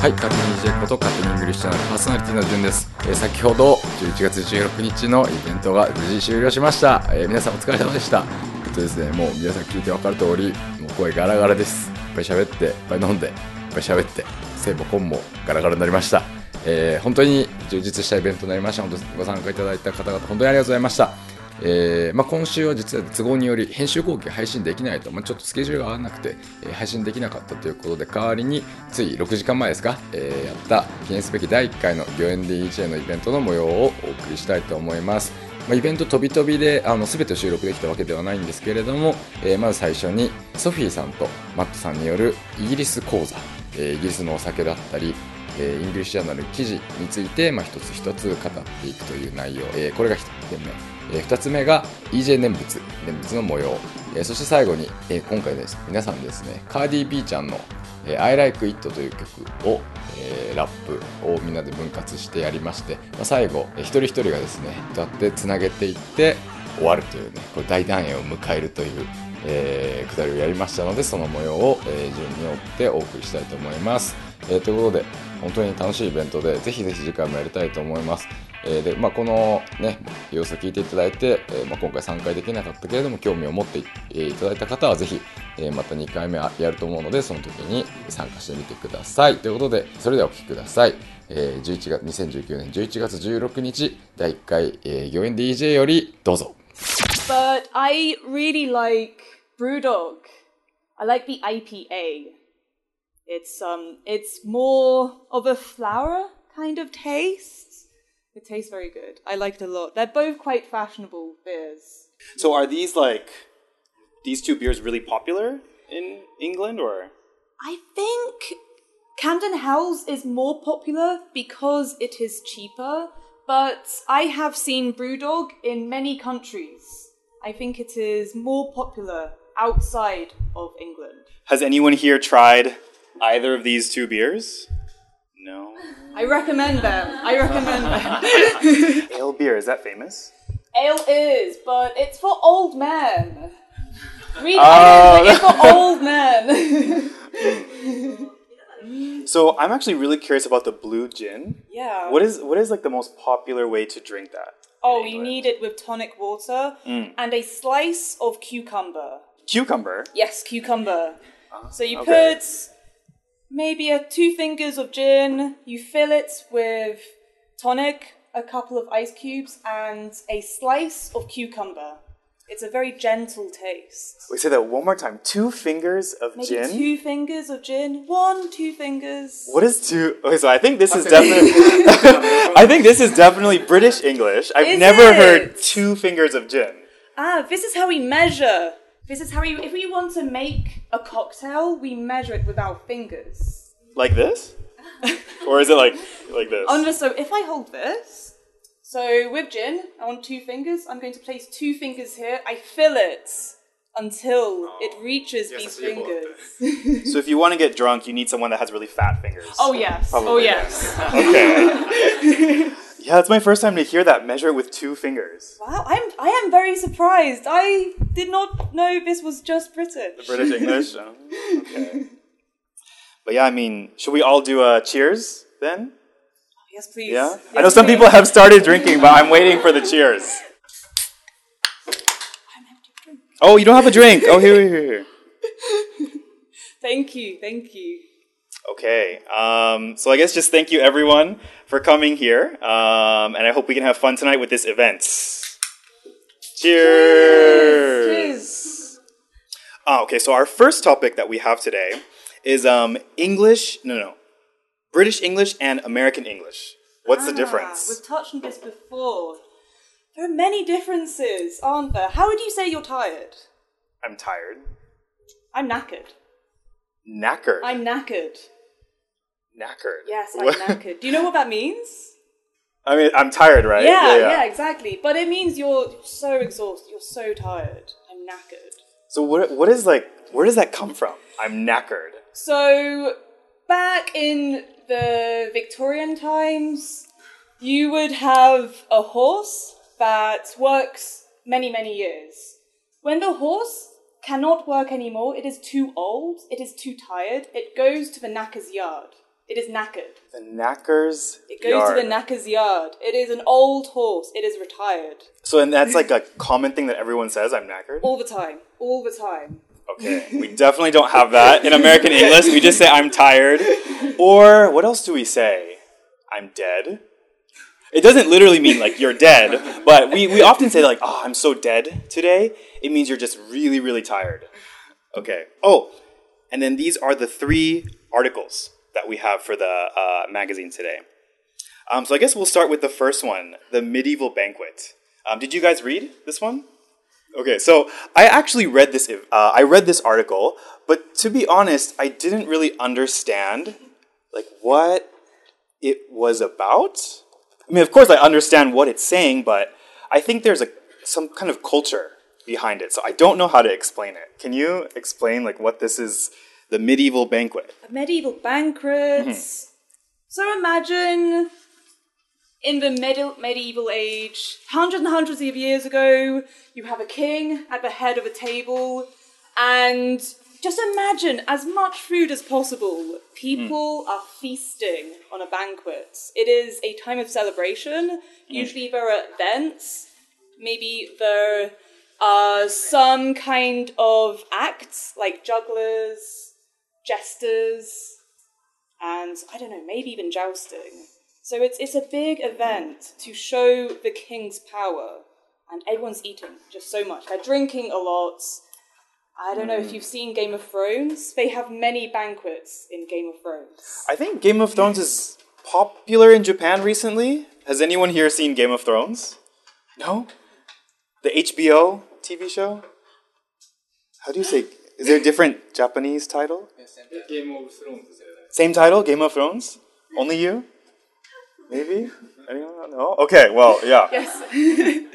はい、勝手に DJ こと勝手にイングリッシュチャンネルパーソナリティのじゅんです、えー先ほど11月16日のイベントが無事終了しました、えー皆さんお疲れ様でした。えっとですねもう皆さん聞いて分かる通りもう声ガラガラです。いっぱい喋っていっぱい飲んでいっぱい喋って声も本もガラガラになりました。えー本当に充実したイベントになりました。本当にご参加いただいた方々本当にありがとうございました。えーまあ、今週は実は都合により編集後期配信できないと、まあ、ちょっとスケジュールが合わなくて、えー配信できなかったということで代わりについ6時間前ですか、えーやった記念すべき第1回の御苑 DJ のイベントの模様をお送りしたいと思います、まあ、イベント飛び飛びであの全て収録できたわけではないんですけれども、えまず最初にソフィーさんとマットさんによるイギリス講座、えイギリスのお酒だったりえイングリッシュジャーナル記事について、まあ、一つ一つ語っていくという内容、えこれが1点目、え2つ目が EJ 念仏。念仏の模様、えそして最後に、え今回です。皆さんですねカーディー B ちゃんの「え I Like It」という曲を、えラップをみんなで分割してやりまして、ま、最後、えー一人一人がですね歌ってつなげていって終わるというねこれ大団円を迎えるという、えー、くだりをやりましたのでその模様を、え順に追ってお送りしたいと思います、えーということで本当に楽しいイベントでぜひぜひ次回もやりたいと思います、えーでまあ、このね様子を聞いていただいて、えーまあ、今回参加できなかったけれども興味を持ってい,、えーいただいた方はぜひ、えーまた2回目やると思うのでその時に参加してみてくださいということでそれではお聴きください、えー11月2019年11月16日第1回、えー、御苑 DJ よりどうぞ But I really like Brewdog. I like the IPA. It's um it's more of a flower kind of taste. It tastes very good. I like it a lot. They're both quite fashionable beers. So are these like these two beers really popular in England or I think Camden Hells is more popular because it is cheaper, but I have seen Brewdog in many countries. I think it is more popular outside of England. has anyone here tried either of these two beers? No. I recommend them. I recommend them. Ale beer, is that famous? Ale is, but it's for old men. Read Oh. it's for old men. So I'm actually really curious about the blue gin. yeah. What is what is like the most popular way to drink that? Oh, you need it with tonic water mm. and a slice of cucumber. Cucumber. Yes, cucumber. Ah, so you okay. put maybe a two fingers of gin, you fill it with tonic, a couple of ice cubes, and a slice of cucumber. It's a very gentle taste. We say that one more time. Two fingers of Maybe gin. two fingers of gin. One, two fingers. What is two? Okay, so I think this is definitely. I think this is definitely British English. I've Is never heard two fingers of gin. Ah, this is how we measure. This is how we, if we want to make a cocktail, we measure it with our fingers. Like this? or is it like like this? Under, so if I hold this, so with gin, I want two fingers. I'm going to place two fingers here. I fill it until it reaches these fingers. so if you want to get drunk, you need someone that has really fat fingers. oh yes. Oh yes. Okay. yeah, it's my first time to hear that. Measure it with two fingers. Wow, I'm I am very surprised. I did not know this was just British. British English. Oh, okay. But yeah, I mean, should we all do a cheers then? Oh, yes, please. Yeah. Yes, I know some please. people have started drinking, but I'm waiting for the cheers. I'm empty. Oh, you don't have a drink. Oh, here, here, here. Thank you, thank you. Okay. Um, so I guess just thank you everyone for coming here, um, and I hope we can have fun tonight with this event. Cheers. Cheers. Ah, okay, so our first topic that we have today is um, English. No, no, British English and American English. What's the Ah, difference? We've touched on this before. There are many differences, aren't there? How would you say you're tired? I'm tired. I'm knackered. Knackered. I'm knackered. Knackered. Yes, I'm knackered. Do you know what that means? I mean, I'm tired, right? Yeah, yeah, exactly. But it means you're so exhausted. You're so tired. I'm knackered. So what? What is like? Where does that come from? I'm knackered. So, back in the Victorian times, you would have a horse that works many, many years. When the horse cannot work anymore, it is too old, it is too tired, it goes to the knacker's yard. It is knackered. The knacker's It goes yard. to the knacker's yard. It is an old horse. It is retired. So, and that's like a common thing that everyone says. I'm knackered. All the time. All the time. Okay, we definitely don't have that in American English. We just say I'm tired. Or what else do we say? I'm dead. It doesn't literally mean like you're dead, but we, we often say like, oh, I'm so dead today. It means you're just really, really tired. Okay. Oh, and then these are the three articles that we have for the uh, magazine today. Um, so I guess we'll start with the first one, the medieval banquet. Um, did you guys read this one? Okay, so I actually read this. Uh, I read this article, but to be honest, I didn't really understand like what it was about. I mean, of course, I understand what it's saying, but I think there's a some kind of culture behind it. So I don't know how to explain it. Can you explain like what this is? The medieval banquet. A medieval banquets. Mm-hmm. So imagine in the medi- medieval age, hundreds and hundreds of years ago, you have a king at the head of a table, and just imagine as much food as possible. People mm. are feasting on a banquet. It is a time of celebration. Mm. Usually there are events. Maybe there are some kind of acts like jugglers, jesters, and I don't know, maybe even jousting. So it's it's a big event to show the king's power, and everyone's eating just so much. They're drinking a lot. I don't know if hmm. you've seen Game of Thrones. They have many banquets in Game of Thrones. I think Game of Thrones is popular in Japan recently. Has anyone here seen Game of Thrones? No? The HBO TV show? How do you say? Is there a different Japanese title? Same title, Game of Thrones? Only you? Maybe? Anyone? No? Okay, well, yeah. Yes.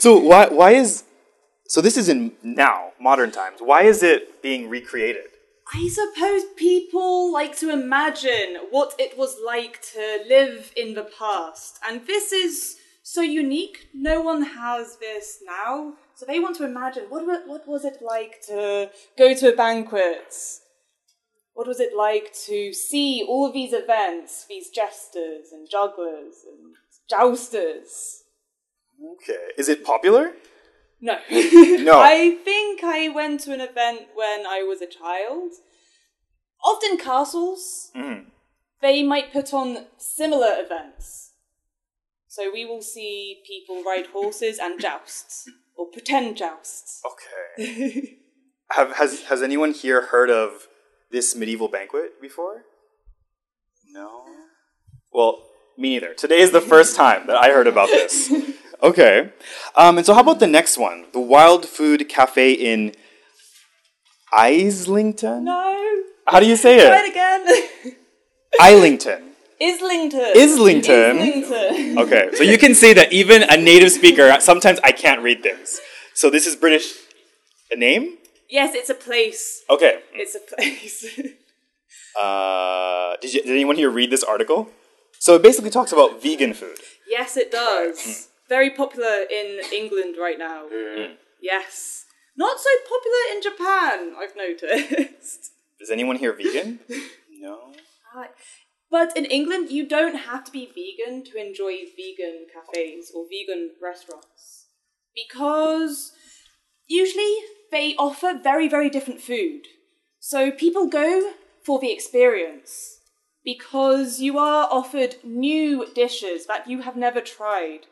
So why why is so this is in now, modern times. Why is it being recreated? I suppose people like to imagine what it was like to live in the past. And this is so unique. No one has this now. So they want to imagine what, what was it like to go to a banquet? What was it like to see all of these events, these jesters and jugglers and jousters? Okay. Is it popular? No. No. I think I went to an event when I was a child. Often castles, Mm-hmm. they might put on similar events. So we will see people ride horses and jousts, or pretend jousts. Okay. Have has has anyone here heard of this medieval banquet before? No. Well, me neither. Today is the first time that I heard about this. Okay. Um, and so, how about the next one? The Wild Food Cafe in Islington? No! How do you say it? Try it? it again! Islington. Islington! Islington? Islington! Okay, so you can see that even a native speaker, sometimes I can't read things. So, this is British. A name? yes, it's a place. Okay. It's a place. Uh, did, you, did anyone here read this article? So it basically talks about vegan food. yes, it does. Very popular in England right now. Yes. Not so popular in Japan, I've noticed. Is anyone here vegan? no. Right. But in England, you don't have to be vegan to enjoy vegan cafes or vegan restaurants. Because usually they offer very, very different food. So people go for the experience because you are offered new dishes that you have never tried.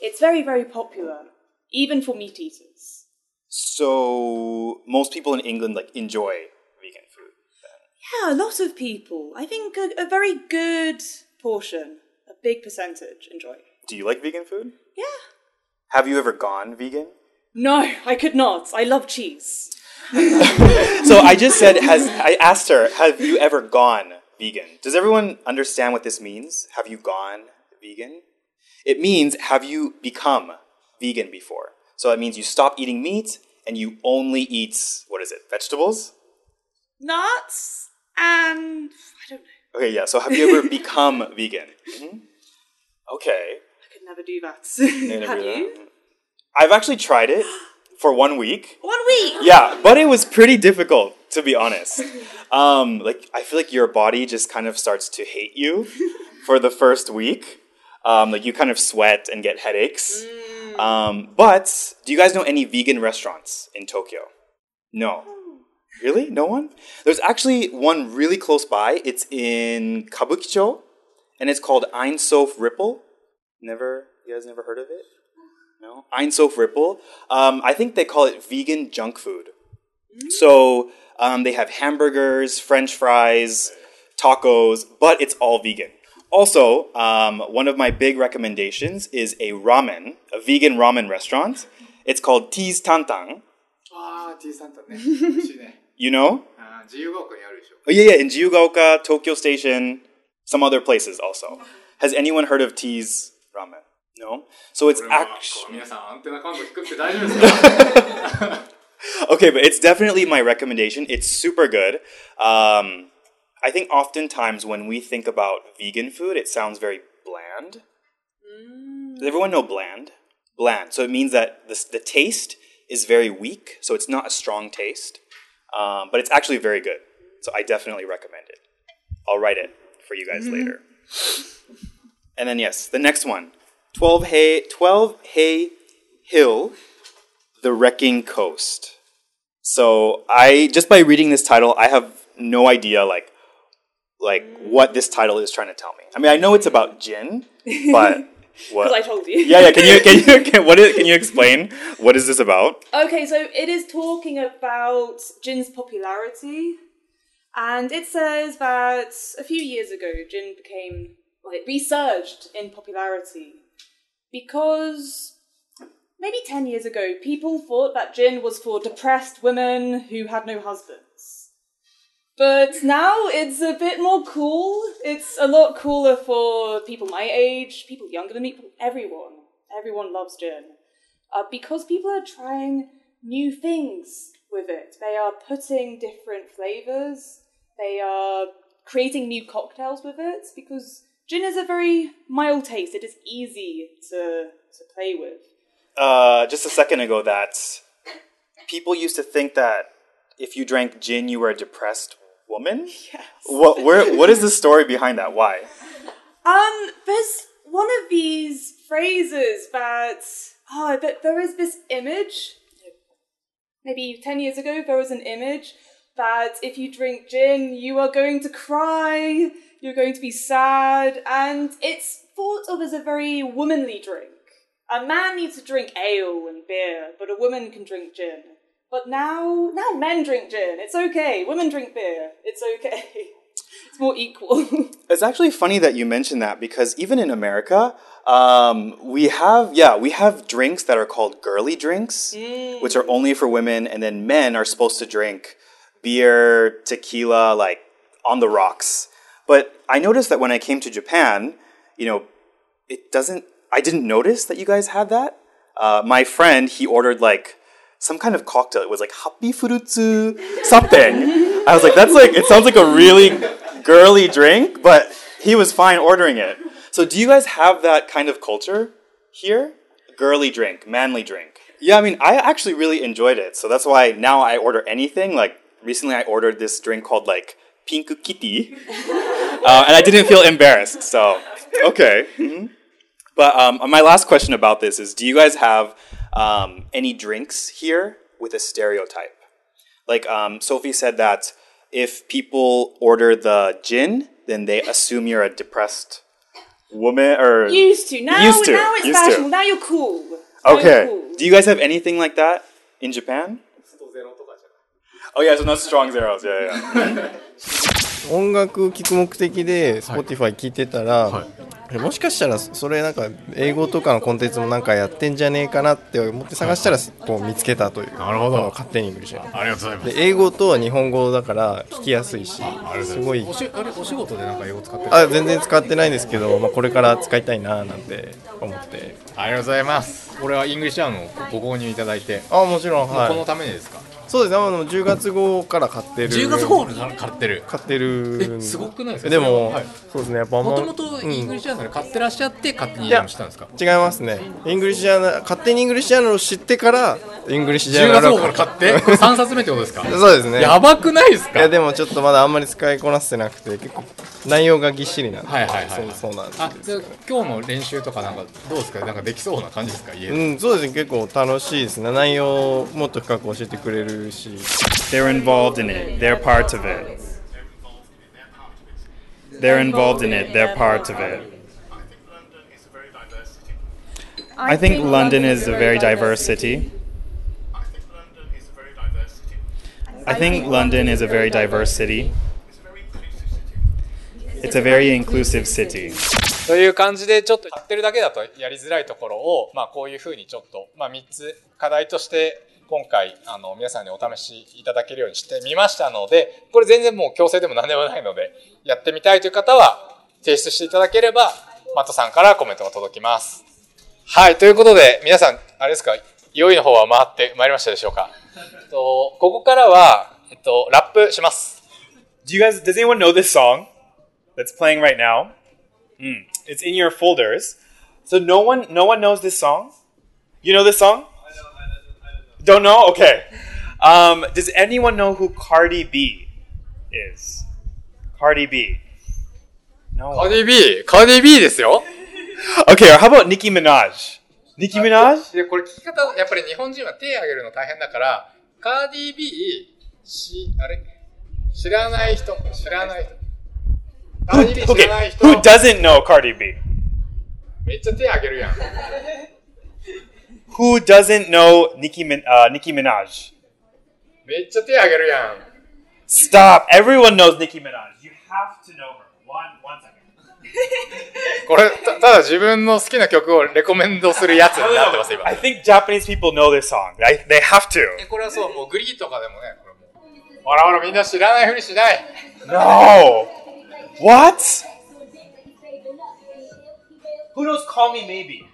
It's very, very popular, even for meat eaters. So most people in England like enjoy. Yeah, a lot of people. I think a, a very good portion, a big percentage enjoy. Do you like vegan food? Yeah. Have you ever gone vegan? No, I could not. I love cheese. So I just said, has I asked her, have you ever gone vegan? Does everyone understand what this means? Have you gone vegan? It means have you become vegan before? So that means you stop eating meat and you only eat what is it? Vegetables? Nuts and I don't know. Okay, yeah. So have you ever become vegan? Mhm. Okay. I could never do that. never Have do that. you? I've actually tried it for one week. One week. Yeah, but it was pretty difficult to be honest. Um, like I feel like your body just kind of starts to hate you for the first week. Um, like you kind of sweat and get headaches. Um, but do you guys know any vegan restaurants in Tokyo? No. Really? No one? There's actually one really close by. It's in Kabukicho, and it's called Ein Sof Ripple. Never, you guys never heard of it? No? Ein Sof Ripple. Um, I think they call it vegan junk food. So um, they have hamburgers, french fries, tacos, but it's all vegan. Also, um, one of my big recommendations is a ramen, a vegan ramen restaurant. It's called Teas Tantang. ああ T さんとね美味しいね You know? Uh, yeah, yeah, in Jiugaoka, Tokyo Station, some other places also. Has anyone heard of Teas ramen? No? So it's actually. okay, but it's definitely my recommendation. It's super good. Um, I think oftentimes when we think about vegan food, it sounds very bland. Mm. Does everyone know bland? Bland. So it means that the, the taste is very weak, so it's not a strong taste. Um, but it's actually very good. So I definitely recommend it. I'll write it for you guys later. And then, yes, the next one 12 Hay, 12 Hay Hill, The Wrecking Coast. So I just by reading this title, I have no idea like like what this title is trying to tell me. I mean, I know it's about gin, but? Because I told you. yeah, yeah. Can you can you can, what is, can you explain what is this about? Okay, so it is talking about gin's popularity, and it says that a few years ago, gin became well, it resurged in popularity because maybe ten years ago, people thought that gin was for depressed women who had no husbands. But now it's a bit more cool. It's a lot cooler for people my age, people younger than me, everyone. Everyone loves Jin uh, because people are trying new things with it. They are putting different flavors. They are creating new cocktails with it because gin is a very mild taste. It is easy to to play with. Uh, just a second ago, that people used to think that if you drank gin, you were depressed woman. Yes. What? Where? What is the story behind that? Why? Um, there's one of these phrases that oh, but there is this image. Maybe ten years ago, there was an image that if you drink gin, you are going to cry, you're going to be sad, and it's thought of as a very womanly drink. A man needs to drink ale and beer, but a woman can drink gin. But now, now men drink gin. It's okay. Women drink beer. It's okay. It's more equal. It's actually funny that you mentioned that because even in America, um, we have yeah we have drinks that are called girly drinks, which are only for women, and then men are supposed to drink beer, tequila, like on the rocks. But I noticed that when I came to Japan, you know, it doesn't. I didn't notice that you guys had that. Uh, my friend he ordered like some kind of cocktail. It was like happy fruitsu something. I was like, that's like it sounds like a really girly drink, but he was fine ordering it. So do you guys have that kind of culture here? Girly drink, manly drink. Yeah, I mean, I actually really enjoyed it. So that's why now I order anything. Like recently, I ordered this drink called like Pink Kitty, uh, and I didn't feel embarrassed. So okay. mhm. But um, my last question about this is: Do you guys have um, any drinks here with a stereotype? Like um, Sophie said that if people order the gin, then they assume you're a depressed woman or Used to. Now, Used to, now it's used to. fashionable. Now you're cool. Now you're Okay. cool. Do you guys have anything like that in Japan? Oh yeah, so not strong zeros. Yeah, yeah. 音楽聴く目的で Spotify 聴い。てたら、はもしかしたらそれなんか英語とかのコンテンツもなんかやってんじゃねえかなって思って探したらこう見つけたというなるほど。勝手にイングリッシュありがとうございます。で英語と日本語だから聞きやすいしすごいおしあれお仕事でなんか英語使ってる？あ全然使ってないんですけど、まあ、これから使いたいななんて思って。ありがとうございます。これはイングリッシュアンをご購入いただいて、あもちろんはい。このためにですか？そうですね、あの10月号から買ってる。10月号から買ってる。買ってる。えすごくないですか？でも、は。い。そうですね、やっぱもともとイングリッシュジャーナル買ってらっしゃって勝手にしたんですか？違いますね。イングリッシュジャーナル、勝手にイングリッシュジャーナルを知ってから、イングリッシュジャー10ナルを月号から買ってこれ3冊目って。ことですかそうですね。やばくないですか？いやでもちょっとまだあんまり使いこなせてなくて結構内容がぎっしりなんで、はいはいはいはい。そうそうなんです。あじゃあ今日の練習とかなんかどうですか？なんかできそうな感じですか？家で。うんそうですね。結構楽しいですね。内容をもっと深く教えてくれるし They're involved in it. They're part of it. They're involved in it. They're part of it. I think London is a very diverse city. I think London is a very diverse city. It's a very inclusive city. という感じでちょっとやってるだけだとやりづらいところを、まあ、こういうふうにちょっと、まあ、3つ課題として 今回あの皆さんにお試しいただけるようにしてみましたのでこれ全然もう強制でも何でもないのでやってみたいという方は提出していただければマットさんからコメントが届きます。はいということで皆さんあれですか用意の方は回ってまいりましたでしょうか？とここからは、えっと、ラップします。Do you guys? Does anyone know this song that's playing right now? Mm, it's in your folders. So no one, no one knows this song? You know this song? Don't know? Okay. Um, does anyone know who Cardi B is? Cardi B. No. カーディビーカーディビーですよ Okay. Or how about Nicki Minaj? Nicki Minaj? で、これ聞き方、やっぱり日本人は手挙げるの大変だから、カーディビー、し、あれ知らない人、知らない人。カーディビー知らない Okay. 人、Who doesn't know Cardi B? めっちゃ手挙げるやん。Who doesn't know Nicki Min- uh, Nicki Minaj? めっちゃ手挙げるやん。 Stop. Everyone knows Nicki Minaj. You have to know her. One, one second. これ、たただ自分の好きな曲をレコメンドするやつになってます、今。 I think Japanese people know this song. I, they have to. えこれはそう、もうグリーとかでもね、これもう。ほらほら、みんな知らないふりしない。 No. What? Who knows Call Me Maybe?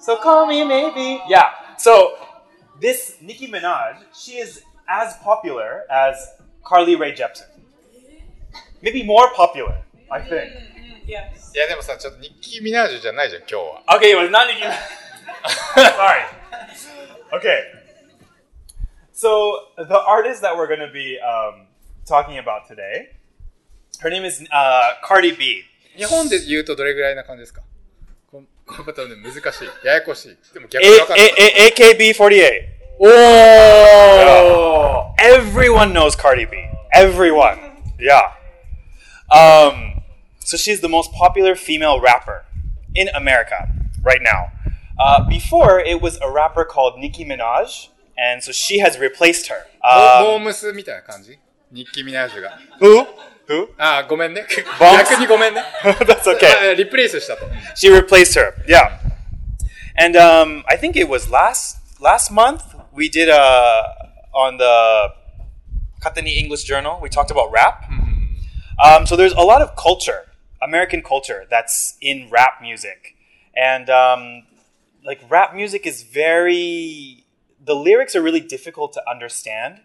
So Call Me Maybe. Yeah. So this Nicki Minaj, she is as popular as Carly Rae Jepsen. Maybe more popular, I think. Yes. いや、でもさ、ちょっとニッキー・ミナージュじゃないじゃん、今日は。 Okay, well, not Nicki. Sorry. Okay. So the artist that we're going to be um, talking about today, her name is uh, Cardi B. 日本で言うとどれぐらいな感じですか ここの方ね、難しい。ややこしい。でも逆 A- に分かんない。 A- A- AKB48. おー Everyone knows Cardi B. Everyone. Yeah. Um, so she's the most popular female rapper in America right now. Uh, before, it was a rapper called Nicki Minaj, and so she has replaced her. モー Um, ムスみたいな感じニッキー・ミナージュが。 who? Who? あー、ごめんね。ボン逆にごめんね。 That's okay. あリプレイスしたと。 She replaced her. Yeah. And um, I think it was last last month we did uh, on the Katani English Journal. We talked about rap. Um, so there's a lot of culture, American culture, that's in rap music, and um, like rap music is very. The lyrics are really difficult to understand.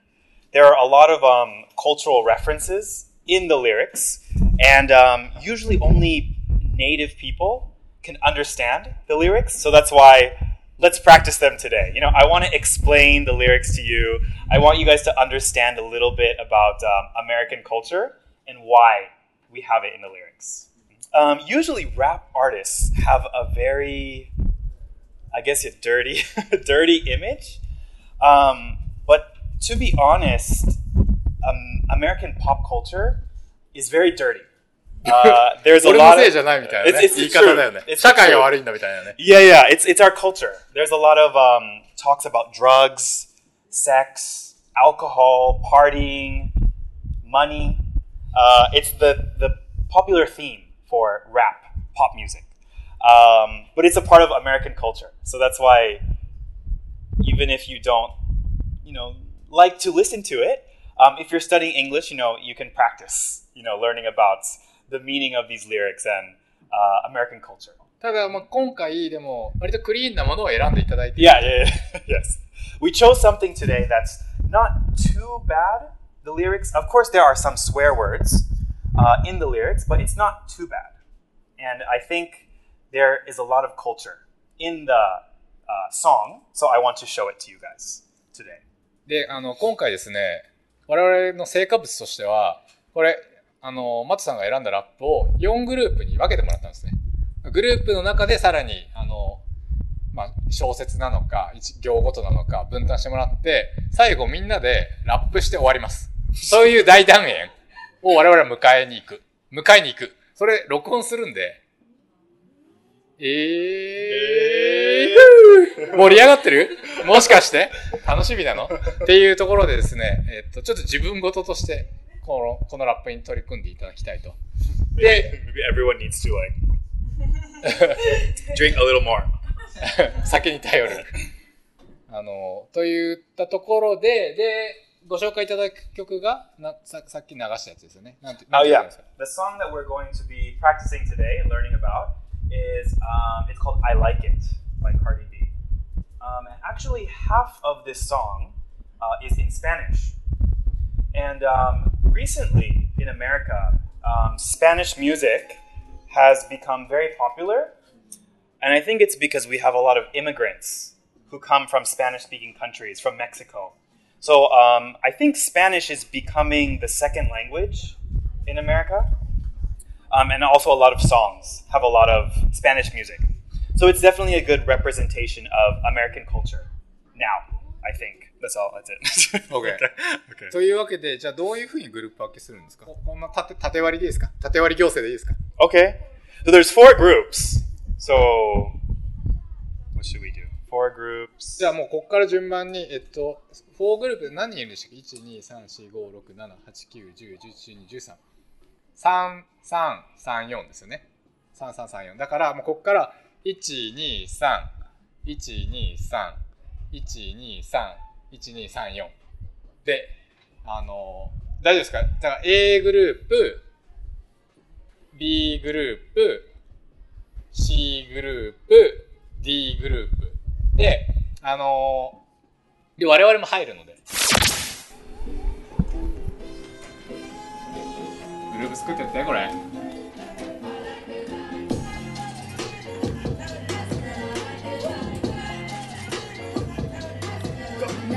There are a lot of um, cultural references in the lyrics, and um, usually only native people can understand the lyrics. So that's why let's practice them today. You know, I want to explain the lyrics to you. I want you guys to understand a little bit about um, American culture and why we have it in the lyrics. Um, usually, rap artists have a very, I guess, a dirty, dirty image. Um, but to be honest, um, American pop culture is very dirty. Uh, there's a lot. Of, it's, it's, true. It's true. Yeah, yeah. It's it's our culture. There's a lot of um, talks about drugs, sex, alcohol, partying, money. Uh, it's the the popular theme for rap pop music, um, but it's a part of American culture. So that's why, even if you don't, you know, like to listen to it, um, if you're studying English, you know, you can practice, you know, learning about the meaning of these lyrics and uh, American culture. ただ、まあ、今回でも割とクリーンなものを選んでいただいて、 Yeah, yeah, yeah. yes. We chose something today that's not too bad. The lyrics, of course, there are some swear words uh, in the lyrics, but it's not too bad. And I think there is a lot of culture in the uh, song, so I want to show it to you guys today. で、あの、今回ですね、 我々の成果物としては、これ、あの、マトさんが選んだラップを4グループに分けてもらったんですね。グループの中でさらに、あの、まあ、小説なのか、一行ごとなのか分担してもらって、最後みんなでラップして終わります。そういう大団円を我々は迎えに行く。迎えに行く。それ、録音するんで、えー、盛り上がってる？もしかして楽しみなのっていうところでですね、えっと、ちょっと自分事として、この、このラップに取り組んでいただきたいと。で、Maybe everyone needs to like drink a little more. 酒に頼る。あの、といったところで、で、ご紹介いただく曲が、なささっき流したやつですよね。なんて、なん Oh て言うん yeah, the song that we're going to be practicing today and learning about is um, it's called "I Like It" by Cardi B. Um, and actually, half of this song uh, is in Spanish. And um, recently in America, um, Spanish music has become very popular, and I think it's because we have a lot of immigrants who come from Spanish-speaking countries, from Mexico. So um, I think Spanish is becoming the second language in America. Um, and also, a lot of songs have a lot of Spanish music. So it's definitely a good representation of American culture now, I think. That's all. That's it. Okay. okay. というわけで、じゃあどういうふうにグループ分けするんですかここんな縦縦割りでいいですか縦割り行政でいいですか Okay. So there's four groups. So what should we do? Four groups. じゃあもうここから順番に、えっと、4グループで何人いるんでしたっけ ?1、2、3、4、5、6、7、8、9、10、11、12、13。3、3、3、4ですよね。3、3、3、4。だからもうここから、1、2、3、1、2、3、1、2、3、1、2、3、4。で、あの、大丈夫ですか？だから A グループ、B グループ、C グループ、D グループ。で、あので、我々も入るので。グループ作ってって、これ。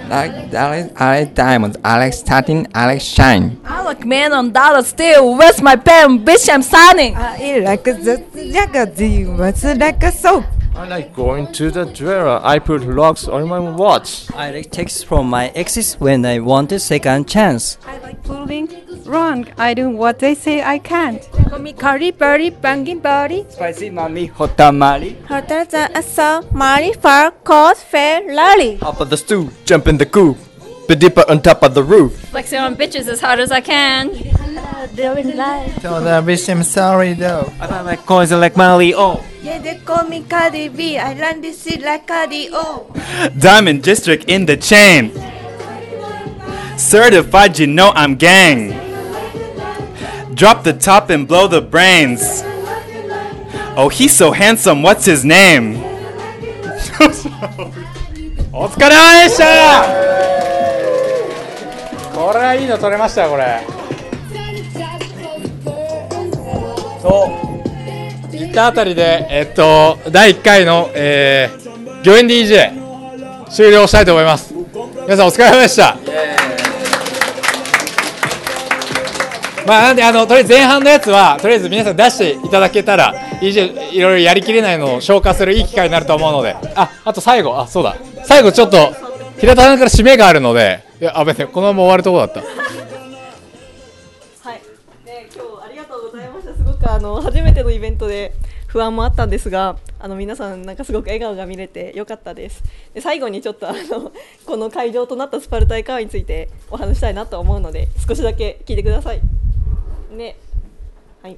Like Alex, Alex Diamond, Alex Starting, Alex Shine. I look man on dollar still. Where's my pen? Bitch, I'm signing. I like the jagadi, what's like a soap. I like going to the jeweler. I put locks on my watch. I like texts from my exes when I want a second chance. I like proving wrong. I do what they say I can't. Call me Cardi, Birdie, banging body. Spicy mommy, hot tamale. Hotter than a song, Marty, far, cold, fair, lolly. Top of the stool, jump in the coop. The dipper on top of the roof. Flexing on bitches as hard as I can. Doing life. Tell that bitch I'm sorry though. I like coins like Molly. Oh, Yeah, they call me Cardi B. I run this shit like Cardi O. Diamond District in the chain. Certified, you know I'm gang. Drop the top and blow the brains. Oh, he's so handsome, what's his name? お疲れ様でしたこれはいいの撮れましたよこれ。といったあたりでえっと第1回のえー、御苑 DJ 終了したいと思います。皆さんお疲れ様でしたまあなんであのとりあえず前半のやつはとりあえず皆さん出していただけたらいろいろやりきれないのを消化するいい機会になると思うので。ああと最後。あそうだ。最後ちょっと平田さんから締めがあるので。いやあべんこのまま終わるとこだった。はい、ね、今日ありがとうございました。すごくあの初めてのイベントで不安もあったんですが、あの皆さんなんかすごく笑顔が見れてよかったです。で最後にちょっとあのこの会場となったスパルタイカーについてお話したいなと思うので少しだけ聞いてください。ね、はい。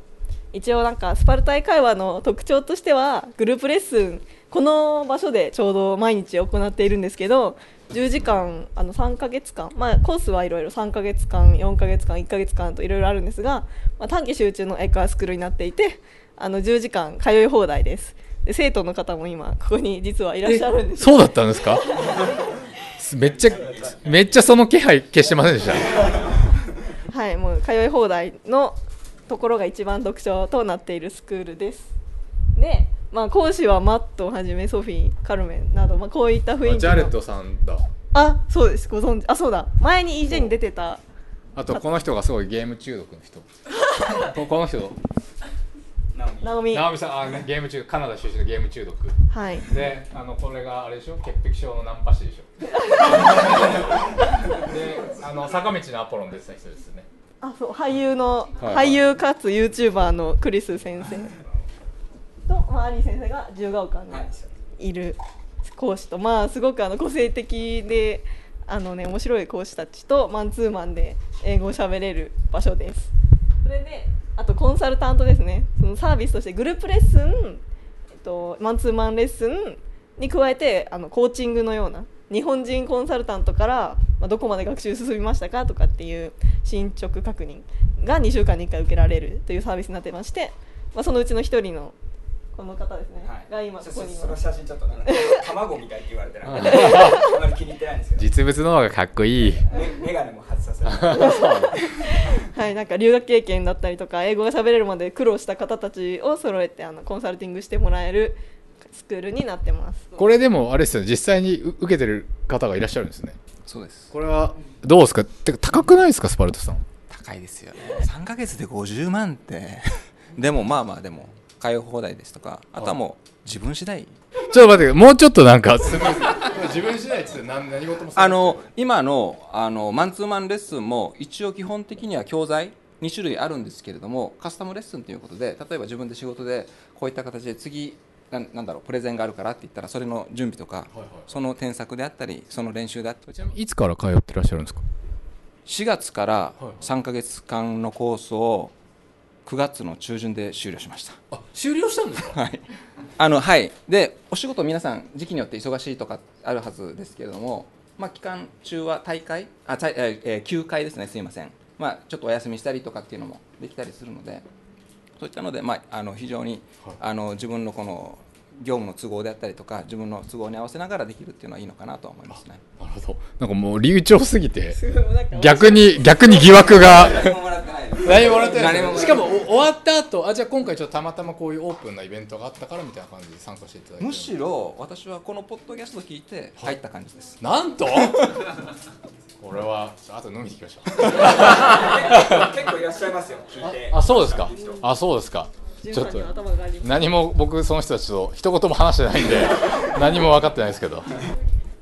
一応なんかスパルタイ会話の特徴としてはグループレッスンこの場所でちょうど毎日行っているんですけど10時間あの3ヶ月間、まあ、コースはいろいろ3ヶ月間4ヶ月間1ヶ月間といろいろあるんですが、まあ、短期集中のエカースクールになっていてあの10時間通い放題です。で生徒の方も今ここに実はいらっしゃるんです。そうだったんですか？めっちゃめっちゃその気配消してませんでした？はい、もう通い放題のところが一番読書となっているスクールです。で、まあ講師はマットをはじめソフィー、カルメンなど、まあこういった雰囲気のジャレットさんだあ、そうです。ご存知。あ、そうだ。前に EJ に出てた。あとこの人がすごいゲーム中毒の人 ここの人ナオミ。直美さんあ、ね、ゲーム中カナダ出身のゲーム中毒。はい。であのこれがあれでしょ？潔癖症のナンパ師でしょ？であの坂道のアポロン出てた人ですね。あ、そう俳優の、はい。はい俳優かつ YouTuber のクリス先生。と、まあ、アリー先生が自由が丘にいる講師と、まあすごくあの個性的であのね面白い講師たちとマンツーマンで英語を喋れる場所です。それであとコンサルタントですね。そのサービスとしてグループレッスン、えっとマンツーマンレッスンに加えてあのコーチングのような日本人コンサルタントから、まあ、どこまで学習進みましたかとかっていう進捗確認が2週間に1回受けられるというサービスになってまして、まあ、そのうちの1人のこの方ですね、が今ここにいます。その写真ちょっとなんか卵みたいって言われてなんかうんあんまり気に入ってないんですけど。実物の方がかっこいい。メメガネも外させて。はい、なんか留学経験だったりとか英語が喋れるまで苦労した方たちを揃えてあのコンサルティングしてもらえるスクールになってます。これでもあれですよね。実際にう受けてる方がいらっしゃるんですね。そうです。これはどうですか？てか高くないですか？スパルタさん。高いですよね。3ヶ月で50万って。でもまあまあでも通い放題ですとかあとはもう自分次第。ちょっと待ってもうちょっとなんか。自分次第っつって何何事もあの今のあのマンツーマンレッスンも一応基本的には教材2種類あるんですけれどもカスタムレッスンということで例えば自分で仕事でこういった形で次なんなんだろうプレゼンがあるからって言ったらそれの準備とか、その添削であったりその練習であったり。いつから通ってらっしゃるんですか？4月から3か月間のコースを9月の中旬で終了しました。あ終了したんですか？はい。あのはい。でお仕事皆さん時期によって忙しいとかあるはずですけれども、まあ、期間中は大会？あたいえーえー休会ですね。すいません、まあ、ちょっとお休みしたりとかっていうのもできたりするのでそういったので、まあ、あの非常に、あの自分のこの業務の都合であったりとか自分の都合に合わせながらできるっていうのはいいのかなとは思いますね。なるほど。なんかもう流暢すぎて逆に逆に疑惑が 何ももらってない。しかもお終わった後あじゃあ今回ちょっとたまたまこういうオープンなイベントがあったからみたいな感じで参加していただいて。むしろ私はこのポッドキャスト聞いて入った感じです、なんと？これはあと飲みに行きましょう。結構いらっしゃいますよ聞いてあそうですか。あそうですか。ちょっと何も僕その人たちと一言も話してないんで 何も分かってないですけど。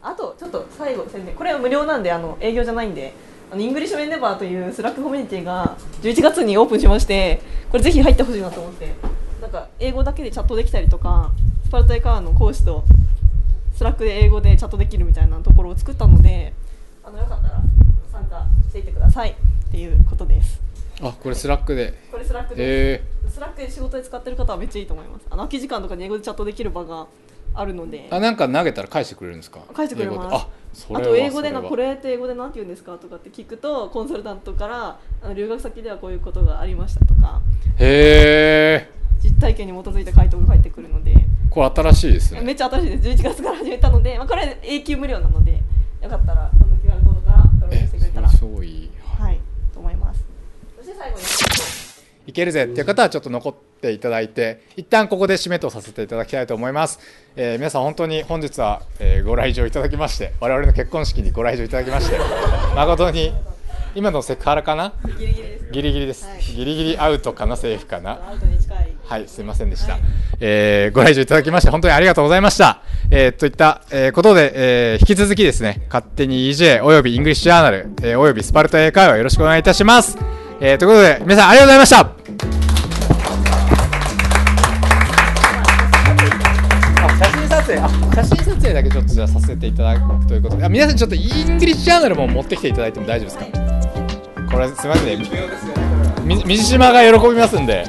あとちょっと最後宣伝これは無料なんであの営業じゃないんであのイングリッシュエンデバーというスラックコミュニティが11月にオープンしましてこれぜひ入ってほしいなと思って。なんか英語だけでチャットできたりとかスパルタイカーの講師とスラックで英語でチャットできるみたいなところを作ったのであのよかったら参加していってくださいっていうことです。あこれスラックで。これスラックで、へスラックで仕事で使ってる方はめっちゃいいと思います。あの空き時間とかに英語でチャットできる場があるので。あなんか投げたら返してくれるんですか？返してくれます。ああと英語でなこれって英語でなんて言うんですかとかって聞くとコンサルタントからあの留学先ではこういうことがありましたとか。へえ。実体験に基づいた回答が返ってくるので。これ新しいですね。めっちゃ新しいです。11月から始めたので、まあ、これ永久無料なのでよかったらこの QR コードから登録してくれたら。すごいはい。と思います。そして最後に。いけるぜっていう方はちょっと残っていただいて一旦ここで締めとさせていただきたいと思います、えー皆さん本当に本日は、えーご来場いただきまして我々の結婚式にご来場いただきまして 誠に今のセクハラかな？ギリギリですギリギリです、ギリギリアウトかな？セーフかな？はい、すみませんでした。えーご来場いただきまして、本当にありがとうございました。えーといった、えーことで、えー引き続きですね、勝手に EJ およびイングリッシュジャーナル、えーおよびスパルタ英会話よろしくお願いいたします。えーということで、皆さんありがとうございました。影、あ写真撮影だけちょっとじゃあさせていただくということで、あ皆さんちょっとイングリッシュジャーナルも持ってきていただいても大丈夫ですか？これすみませんね。水島が喜びますんで。